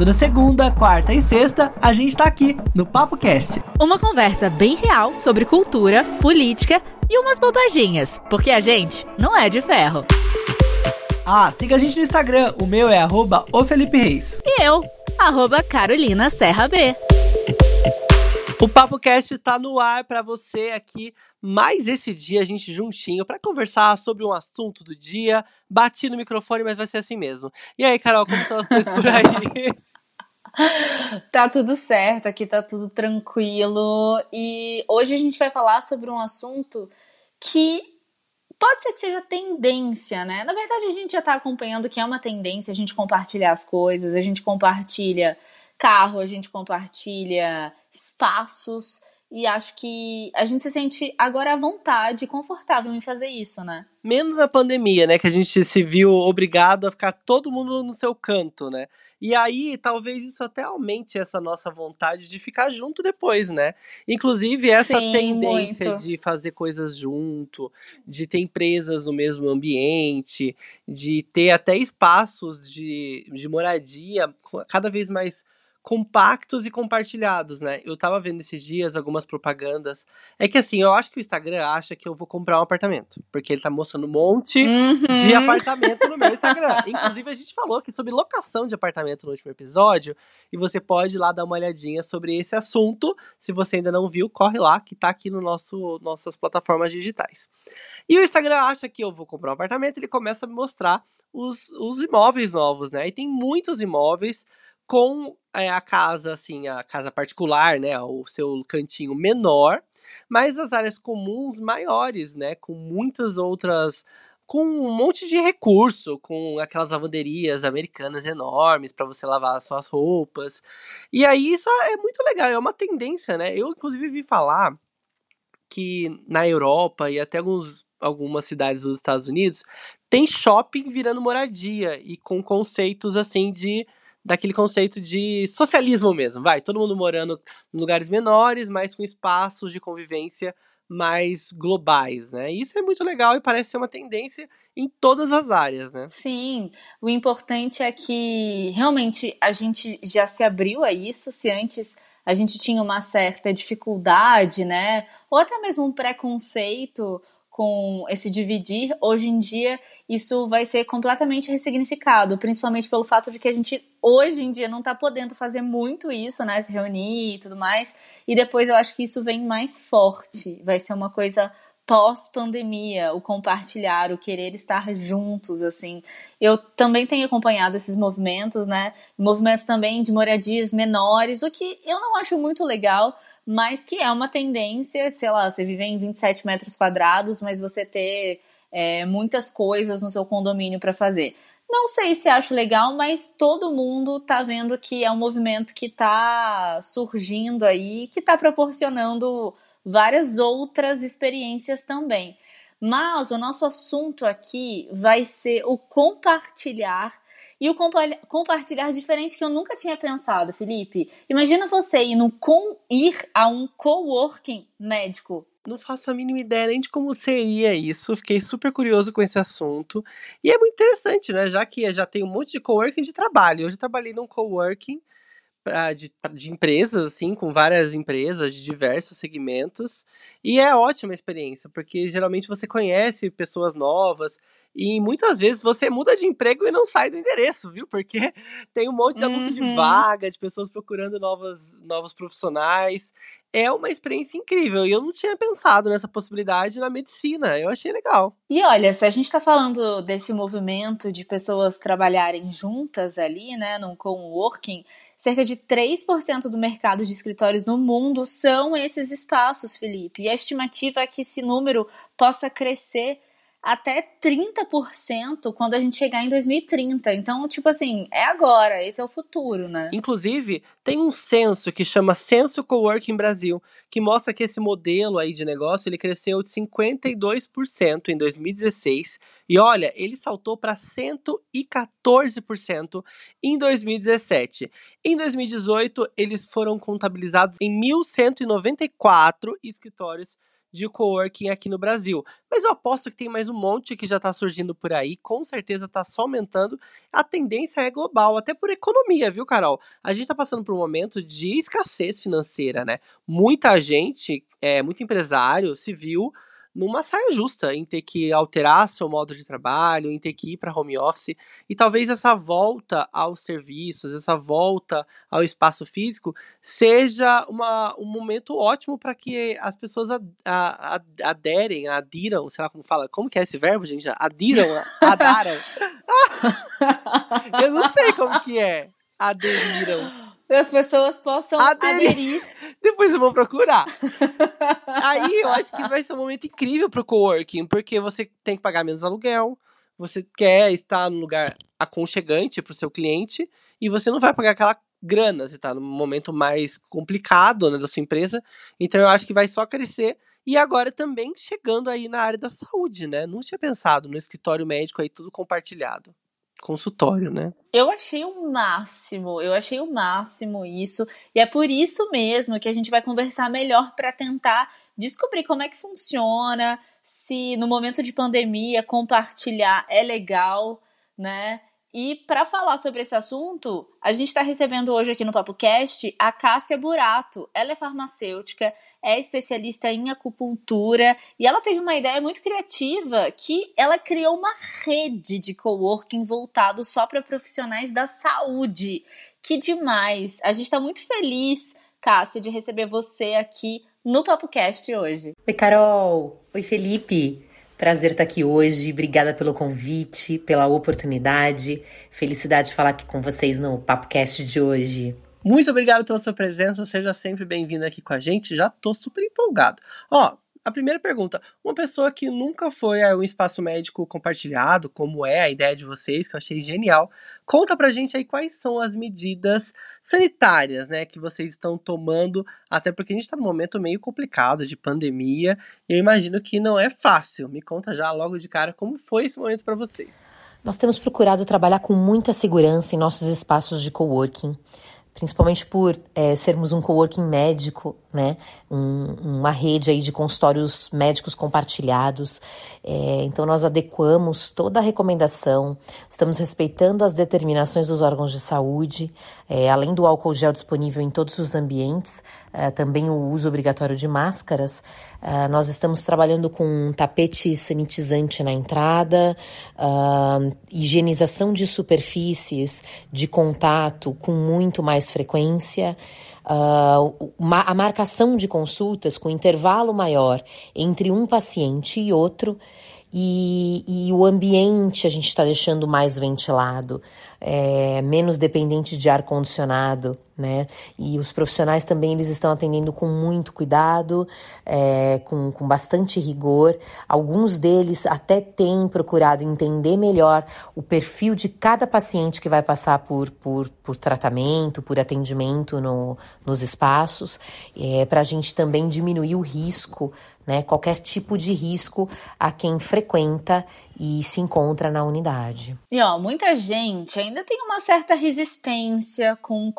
Toda segunda, quarta e sexta, a gente tá aqui no Papo Cast. Uma conversa bem real sobre cultura, política e umas bobaginhas, porque a gente não é de ferro. Ah, siga a gente no Instagram, o meu é arroba o Felipe Reis. E eu, arroba Carolina Serra B. O Papo Cast tá no ar para você aqui, mais esse dia a gente juntinho para conversar sobre um assunto do dia. Bati no microfone, mas vai ser assim mesmo. E aí, Carol, como estão as coisas por aí? Tá tudo certo, aqui tá tudo tranquilo. E hoje a gente vai falar sobre um assunto que pode ser que seja tendência, né? Na verdade, a gente já tá acompanhando que é uma tendência a gente compartilhar as coisas, a gente compartilha carro, a gente compartilha espaços. E acho que a gente se sente agora à vontade, confortável em fazer isso, né? Menos a pandemia, né? Que a gente se viu obrigado a ficar todo mundo no seu canto, né? E aí, talvez isso até aumente essa nossa vontade de ficar junto depois, né? Inclusive, essa Sim, tendência muito. de fazer coisas junto, de ter empresas no mesmo ambiente, de ter até espaços de, de moradia cada vez mais compactos e compartilhados, né? Eu tava vendo esses dias algumas propagandas. É que assim, eu acho que o Instagram acha que eu vou comprar um apartamento, porque ele tá mostrando um monte de Uhum. apartamento no meu Instagram. Inclusive, a gente falou aqui sobre locação de apartamento no último episódio, e você pode ir lá dar uma olhadinha sobre esse assunto. Se você ainda não viu, corre lá, que tá aqui no nosso nossas plataformas digitais. E o Instagram acha que eu vou comprar um apartamento, ele começa a me mostrar os, os imóveis novos, né? E tem muitos imóveis com a casa, assim, a casa particular, né, o seu cantinho menor, mas as áreas comuns maiores, né, com muitas outras, com um monte de recurso, com aquelas lavanderias americanas enormes para você lavar as suas roupas. E aí isso é muito legal, é uma tendência, né? Eu inclusive vi falar que na Europa e até alguns, algumas cidades dos Estados Unidos tem shopping virando moradia e com conceitos assim de daquele conceito de socialismo mesmo, vai, todo mundo morando em lugares menores, mas com espaços de convivência mais globais, né? Isso é muito legal e parece ser uma tendência em todas as áreas, né? Sim, o importante é que realmente a gente já se abriu a isso, se antes a gente tinha uma certa dificuldade, né? Ou até mesmo um preconceito com esse dividir, hoje em dia isso vai ser completamente ressignificado, principalmente pelo fato de que a gente hoje em dia não tá podendo fazer muito isso, né? Se reunir e tudo mais. E depois eu acho que isso vem mais forte, vai ser uma coisa pós-pandemia, o compartilhar, o querer estar juntos, assim. Eu também tenho acompanhado esses movimentos, né? Movimentos também de moradias menores, o que eu não acho muito legal, mas que é uma tendência, sei lá, você viver em 27 metros quadrados, mas você ter é, muitas coisas no seu condomínio para fazer. Não sei se acho legal, mas todo mundo tá vendo que é um movimento que tá surgindo aí, que tá proporcionando várias outras experiências também. Mas o nosso assunto aqui vai ser o compartilhar e o compa compartilhar diferente que eu nunca tinha pensado, Felipe. Imagina você ir, no com ir a um coworking médico. Não faço a mínima ideia nem de como seria isso. Fiquei super curioso com esse assunto. E é muito interessante, né? Já que já tem um monte de coworking de trabalho. Eu já trabalhei num coworking pra- de, de empresas, assim, com várias empresas de diversos segmentos. E é ótima a experiência, porque geralmente você conhece pessoas novas e muitas vezes você muda de emprego e não sai do endereço, viu? Porque tem um monte de anúncio de Uhum. vaga, de pessoas procurando novas, novos profissionais. É uma experiência incrível e eu não tinha pensado nessa possibilidade na medicina. Eu achei legal. E olha, se a gente está falando desse movimento de pessoas trabalharem juntas ali, né, num coworking, cerca de 3% do mercado de escritórios no mundo são esses espaços, Felipe. E a estimativa é que esse número possa crescer até 30% quando a gente chegar em 2030. Então, tipo assim, é agora, esse é o futuro, né? Inclusive, tem um censo que chama Censo Coworking Brasil, que mostra que esse modelo aí de negócio ele cresceu de 52% em 2016 e olha, ele saltou para 114% em 2017. Em 2018, eles foram contabilizados em 1.194 escritórios de coworking aqui no Brasil. Mas eu aposto que tem mais um monte que já está surgindo por aí, com certeza está só aumentando. A tendência é global, até por economia, viu, Carol? A gente está passando por um momento de escassez financeira, né? Muita gente, é, muito empresário, viu numa saia justa em ter que alterar seu modo de trabalho, em ter que ir para home office e talvez essa volta aos serviços, essa volta ao espaço físico seja uma, um momento ótimo para que as pessoas ad, aderem, adiram, sei lá como fala, como que é esse verbo, gente? Adiram, adaram. Eu não sei como que é. Aderiram as pessoas possam aderir. aderir. Depois eu vou procurar. Aí eu acho que vai ser um momento incrível pro coworking, porque você tem que pagar menos aluguel, você quer estar num lugar aconchegante pro seu cliente e você não vai pagar aquela grana, você tá num momento mais complicado né, da sua empresa. Então eu acho que vai só crescer. E agora também chegando aí na área da saúde, né? Não tinha pensado no escritório médico aí tudo compartilhado consultório, né? Eu achei o máximo, eu achei o máximo isso, e é por isso mesmo que a gente vai conversar melhor para tentar descobrir como é que funciona, se no momento de pandemia compartilhar é legal, né? E para falar sobre esse assunto, a gente está recebendo hoje aqui no Papo Cast a Cássia Burato. Ela é farmacêutica, é especialista em acupuntura e ela teve uma ideia muito criativa que ela criou uma rede de coworking voltado só para profissionais da saúde. Que demais! A gente está muito feliz, Cássia, de receber você aqui no Papo Cast hoje. Oi, Carol! Oi, Felipe! Prazer estar aqui hoje. Obrigada pelo convite, pela oportunidade. Felicidade de falar aqui com vocês no Papo Cast de hoje. Muito obrigado pela sua presença, seja sempre bem-vindo aqui com a gente, já tô super empolgado. Ó, a primeira pergunta, uma pessoa que nunca foi a um espaço médico compartilhado, como é a ideia de vocês, que eu achei genial, conta pra gente aí quais são as medidas sanitárias, né, que vocês estão tomando, até porque a gente tá num momento meio complicado de pandemia, e eu imagino que não é fácil. Me conta já logo de cara como foi esse momento para vocês. Nós temos procurado trabalhar com muita segurança em nossos espaços de coworking principalmente por é, sermos um coworking médico, né? Um, uma rede aí de consultórios médicos compartilhados. É, então nós adequamos toda a recomendação, estamos respeitando as determinações dos órgãos de saúde, é, além do álcool gel disponível em todos os ambientes, é, também o uso obrigatório de máscaras. É, nós estamos trabalhando com um tapete sanitizante na entrada, uh, higienização de superfícies de contato com muito mais frequência, uh, a marcação de consultas com intervalo maior entre um paciente e outro. E, e o ambiente a gente está deixando mais ventilado, é, menos dependente de ar condicionado né? E os profissionais também eles estão atendendo com muito cuidado, é, com, com bastante rigor. Alguns deles até têm procurado entender melhor o perfil de cada paciente que vai passar por, por, por tratamento, por atendimento no, nos espaços, é, para a gente também diminuir o risco né, qualquer tipo de risco a quem frequenta e se encontra na unidade. E ó, muita gente ainda tem uma certa resistência com o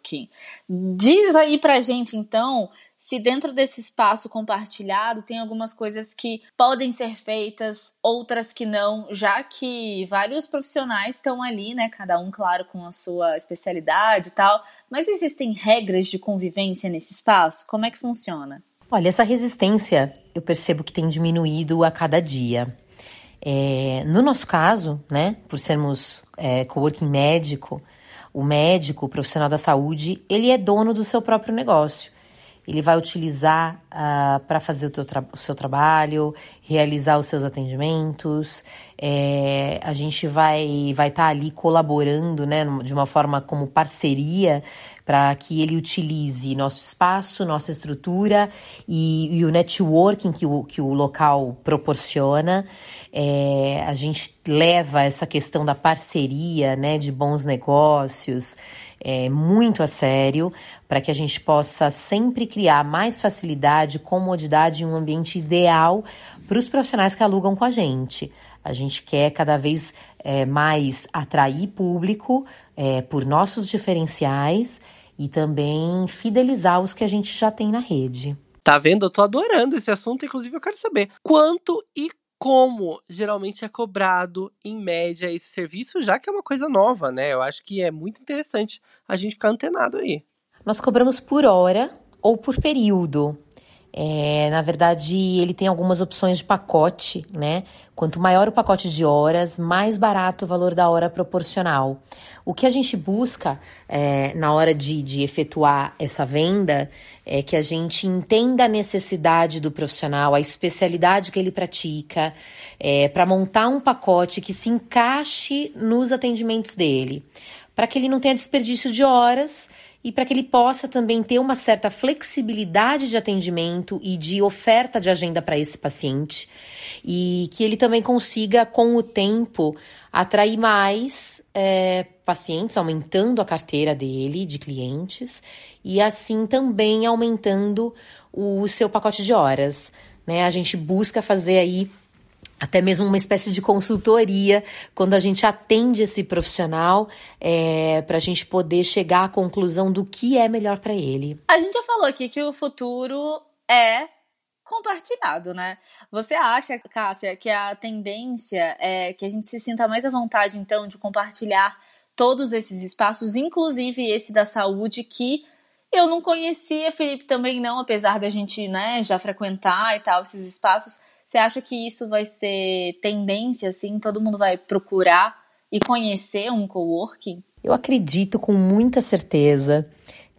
coworking. Diz aí pra gente então se dentro desse espaço compartilhado tem algumas coisas que podem ser feitas, outras que não, já que vários profissionais estão ali, né, cada um claro com a sua especialidade e tal, mas existem regras de convivência nesse espaço? Como é que funciona? Olha, essa resistência eu percebo que tem diminuído a cada dia. É, no nosso caso, né, por sermos é, coworking médico, o médico, o profissional da saúde, ele é dono do seu próprio negócio. Ele vai utilizar uh, para fazer o, o, seu trabalho, realizar os seus atendimentos. É, a gente vai estar vai tá ali colaborando né, de uma forma como parceria para que ele utilize nosso espaço, nossa estrutura e, e o networking que o, que o local proporciona. É, a gente leva essa questão da parceria, né, de bons negócios, é, muito a sério, para que a gente possa sempre criar mais facilidade, comodidade e um ambiente ideal para os profissionais que alugam com a gente. A gente quer cada vez é, mais atrair público é, por nossos diferenciais e também fidelizar os que a gente já tem na rede. Tá vendo? Eu tô adorando esse assunto, inclusive eu quero saber quanto e como geralmente é cobrado, em média, esse serviço, já que é uma coisa nova, né? Eu acho que é muito interessante a gente ficar antenado aí. Nós cobramos por hora ou por período. É, na verdade, ele tem algumas opções de pacote, né? Quanto maior o pacote de horas, mais barato o valor da hora proporcional. O que a gente busca é, na hora de, de efetuar essa venda é que a gente entenda a necessidade do profissional, a especialidade que ele pratica, é, para montar um pacote que se encaixe nos atendimentos dele, para que ele não tenha desperdício de horas e para que ele possa também ter uma certa flexibilidade de atendimento e de oferta de agenda para esse paciente e que ele também consiga, com o tempo, atrair mais é, pacientes, aumentando a carteira dele de clientes e assim também aumentando o seu pacote de horas. Né? A gente busca fazer aí até mesmo uma espécie de consultoria quando a gente atende esse profissional é, para a gente poder chegar à conclusão do que é melhor para ele. A gente já falou aqui que o futuro é compartilhado, né? Você acha, Cássia, que a tendência é que a gente se sinta mais à vontade, então, de compartilhar todos esses espaços, inclusive esse da saúde, que eu não conhecia, Felipe também não, apesar da gente, né, já frequentar e tal, esses espaços. Você acha que isso vai ser tendência, assim? Todo mundo vai procurar e conhecer um coworking? Eu acredito com muita certeza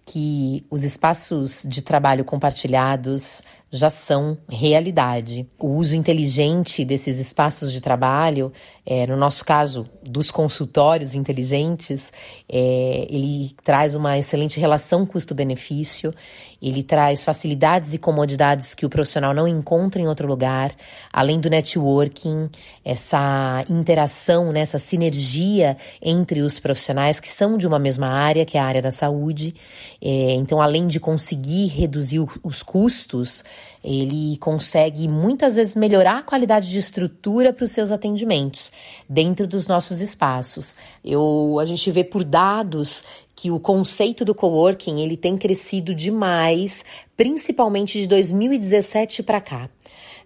que os espaços de trabalho compartilhados já são realidade. O uso inteligente desses espaços de trabalho, é, no nosso caso, dos consultórios inteligentes, é, ele traz uma excelente relação custo-benefício, ele traz facilidades e comodidades que o profissional não encontra em outro lugar, além do networking, essa interação, né, essa sinergia entre os profissionais que são de uma mesma área, que é a área da saúde. É, então, além de conseguir reduzir os custos, ele consegue muitas vezes melhorar a qualidade de estrutura para os seus atendimentos dentro dos nossos espaços. Eu, a gente vê por dados que o conceito do coworking ele tem crescido demais, principalmente de 2017 para cá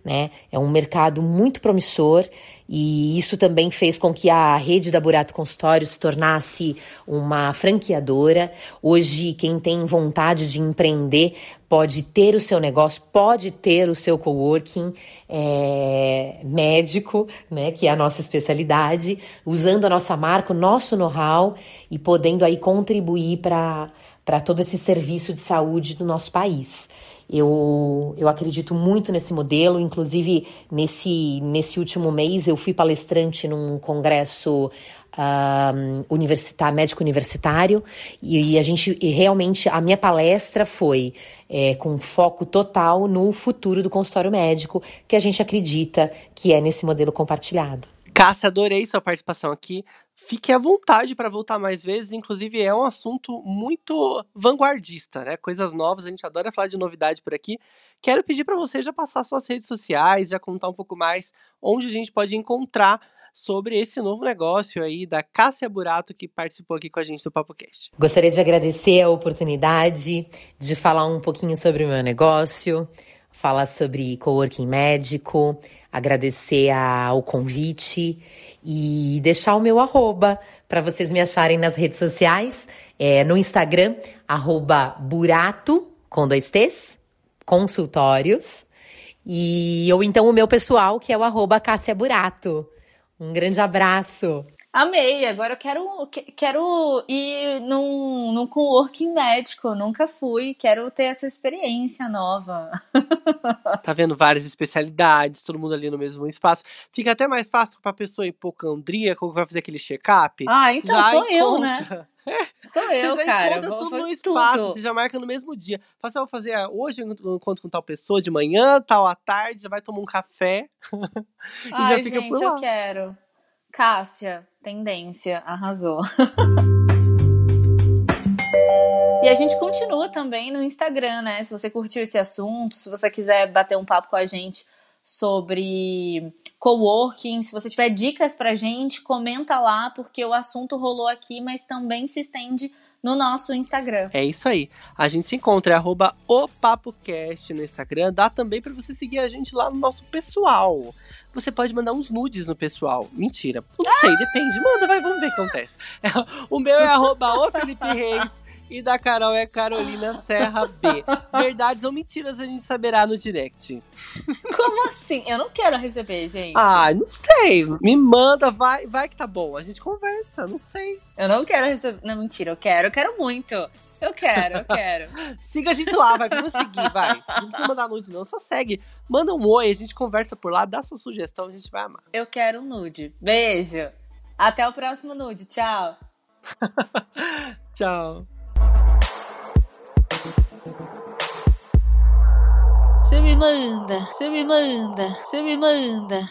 né? É um mercado muito promissor e isso também fez com que a rede da Burato Consultório se tornasse uma franqueadora. Hoje, quem tem vontade de empreender pode ter o seu negócio, pode ter o seu coworking é, médico, né, que é a nossa especialidade, usando a nossa marca, o nosso know-how e podendo aí contribuir para todo esse serviço de saúde do nosso país. Eu, eu acredito muito nesse modelo, inclusive nesse, nesse último mês eu fui palestrante num congresso um, universitário, médico universitário, e, e, a gente e realmente a minha palestra foi é, com foco total no futuro do consultório médico, que a gente acredita que é nesse modelo compartilhado. Cássia, adorei sua participação aqui. Fique à vontade para voltar mais vezes. Inclusive, é um assunto muito vanguardista, né? Coisas novas, a gente adora falar de novidade por aqui. Quero pedir para você já passar suas redes sociais, já contar um pouco mais onde a gente pode encontrar sobre esse novo negócio aí da Cássia Burato que participou aqui com a gente do PapoCast. Gostaria de agradecer a oportunidade de falar um pouquinho sobre o meu negócio, falar sobre coworking médico, agradecer ao convite e deixar o meu arroba para vocês me acharem nas redes sociais, é, no Instagram, arroba burato, com dois T's, consultórios, e ou então o meu pessoal, que é o arroba Cássia Burato. Um grande abraço! Amei, agora eu quero, quero ir num, num coworking médico, nunca fui, quero ter essa experiência nova. tá vendo várias especialidades, todo mundo ali no mesmo espaço. Fica até mais fácil pra pessoa hipocondríaca, vai fazer aquele check-up. Ah, então sou encontra. eu, né? É, sou eu, você já cara. Encontra tudo no espaço, tudo. você já marca no mesmo dia. Fala assim, eu vou fazer hoje eu encontro com tal pessoa de manhã, tal à tarde, já vai tomar um café. e Ai, já fica gente, por lá. eu quero. Cássia, tendência, arrasou. e a gente continua também no Instagram, né? Se você curtiu esse assunto, se você quiser bater um papo com a gente sobre coworking. Se você tiver dicas pra gente, comenta lá, porque o assunto rolou aqui, mas também se estende no nosso Instagram. É isso aí. A gente se encontra, é arroba opapocast no Instagram. Dá também para você seguir a gente lá no nosso pessoal. Você pode mandar uns nudes no pessoal. Mentira. Não sei, depende. Manda, vai, vamos ver o que acontece. O meu é arroba o Felipe Reis. E da Carol é Carolina Serra B. Verdades ou mentiras a gente saberá no direct. Como assim? Eu não quero receber, gente. Ah, não sei. Me manda, vai, vai que tá bom. A gente conversa, não sei. Eu não quero receber. Não, mentira, eu quero, eu quero muito. Eu quero, eu quero. Siga a gente lá, vai, vamos seguir, vai. Não precisa mandar nude, não, só segue. Manda um oi, a gente conversa por lá, dá sua sugestão, a gente vai amar. Eu quero um nude. Beijo. Até o próximo nude. Tchau. Tchau. Você me manda, você me manda, você me manda.